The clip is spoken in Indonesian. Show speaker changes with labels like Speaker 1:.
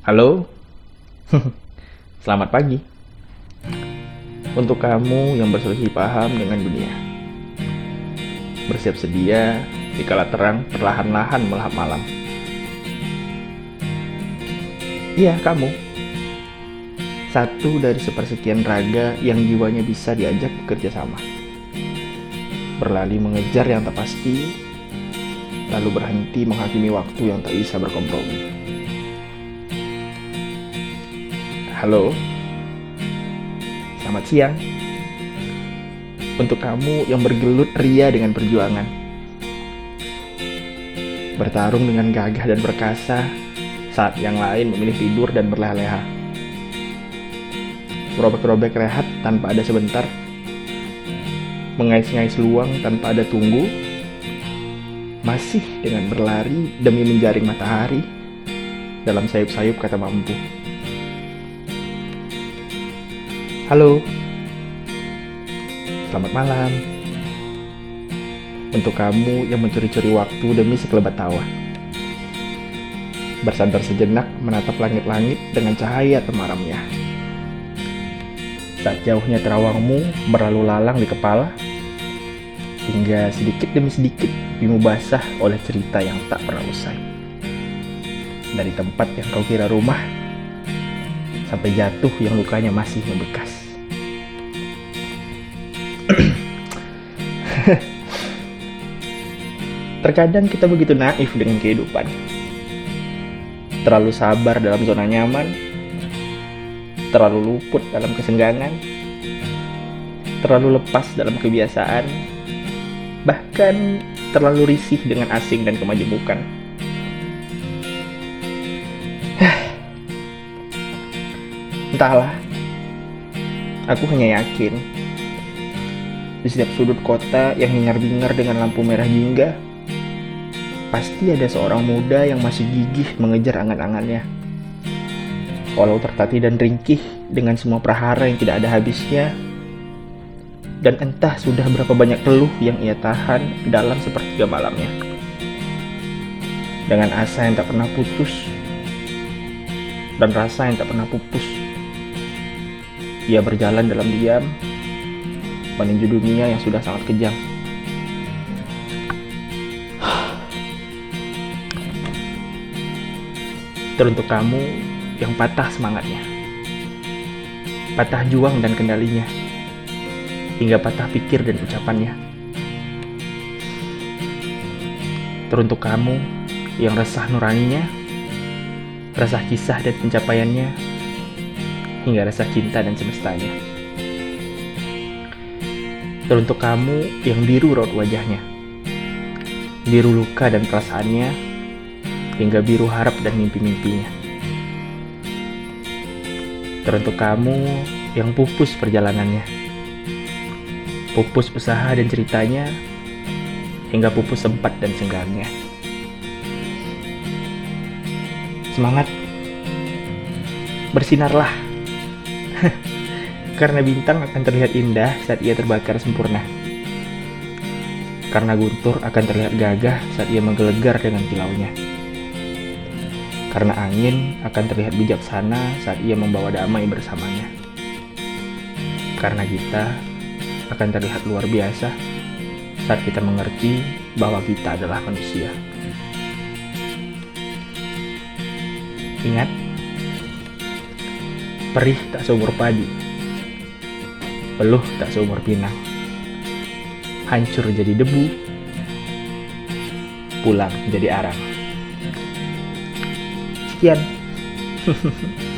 Speaker 1: Halo, selamat pagi. Untuk kamu yang berselisih paham dengan dunia, bersiap sedia di kala terang perlahan-lahan melahap malam. Iya, kamu. Satu dari sepersekian raga yang jiwanya bisa diajak bekerja sama. Berlari mengejar yang tak pasti, lalu berhenti menghakimi waktu yang tak bisa berkompromi. Halo, selamat siang. Untuk kamu yang bergelut ria dengan perjuangan, bertarung dengan gagah dan perkasa saat yang lain memilih tidur dan berleha-leha. Merobek-robek rehat tanpa ada sebentar, mengais-ngais luang tanpa ada tunggu, masih dengan berlari demi menjaring matahari dalam sayup-sayup kata mampu. Halo, selamat malam. Untuk kamu yang mencuri-curi waktu demi sekelebat tawa. Bersandar sejenak menatap langit-langit dengan cahaya temaramnya. Saat jauhnya terawangmu berlalu lalang di kepala, hingga sedikit demi sedikit bimu basah oleh cerita yang tak pernah usai. Dari tempat yang kau kira rumah, sampai jatuh yang lukanya masih membekas. Terkadang kita begitu naif dengan kehidupan. Terlalu sabar dalam zona nyaman, terlalu luput dalam kesenggangan, terlalu lepas dalam kebiasaan, bahkan terlalu risih dengan asing dan kemajemukan. Entahlah, aku hanya yakin di setiap sudut kota yang hingar-bingar dengan lampu merah jingga, pasti ada seorang muda yang masih gigih mengejar angan-angannya. Walau tertatih dan ringkih dengan semua prahara yang tidak ada habisnya, dan entah sudah berapa banyak keluh yang ia tahan dalam sepertiga malamnya. Dengan asa yang tak pernah putus, dan rasa yang tak pernah pupus, ia berjalan dalam diam menuju dunia yang sudah sangat kejam. Teruntuk kamu yang patah semangatnya, patah juang dan kendalinya, hingga patah pikir dan ucapannya. Teruntuk kamu yang resah nuraninya, resah kisah dan pencapaiannya, hingga resah cinta dan semestanya. Teruntuk kamu yang biru raut wajahnya, biru luka dan perasaannya, hingga biru harap dan mimpi-mimpinya. Teruntuk kamu yang pupus perjalanannya, pupus usaha dan ceritanya, hingga pupus sempat dan senggangnya. Semangat, bersinarlah, karena bintang akan terlihat indah saat ia terbakar sempurna. Karena guntur akan terlihat gagah saat ia menggelegar dengan kilaunya karena angin akan terlihat bijaksana saat ia membawa damai bersamanya. Karena kita akan terlihat luar biasa saat kita mengerti bahwa kita adalah manusia. Ingat, perih tak seumur padi, peluh tak seumur pinang, hancur jadi debu, pulang jadi arang. Sekian.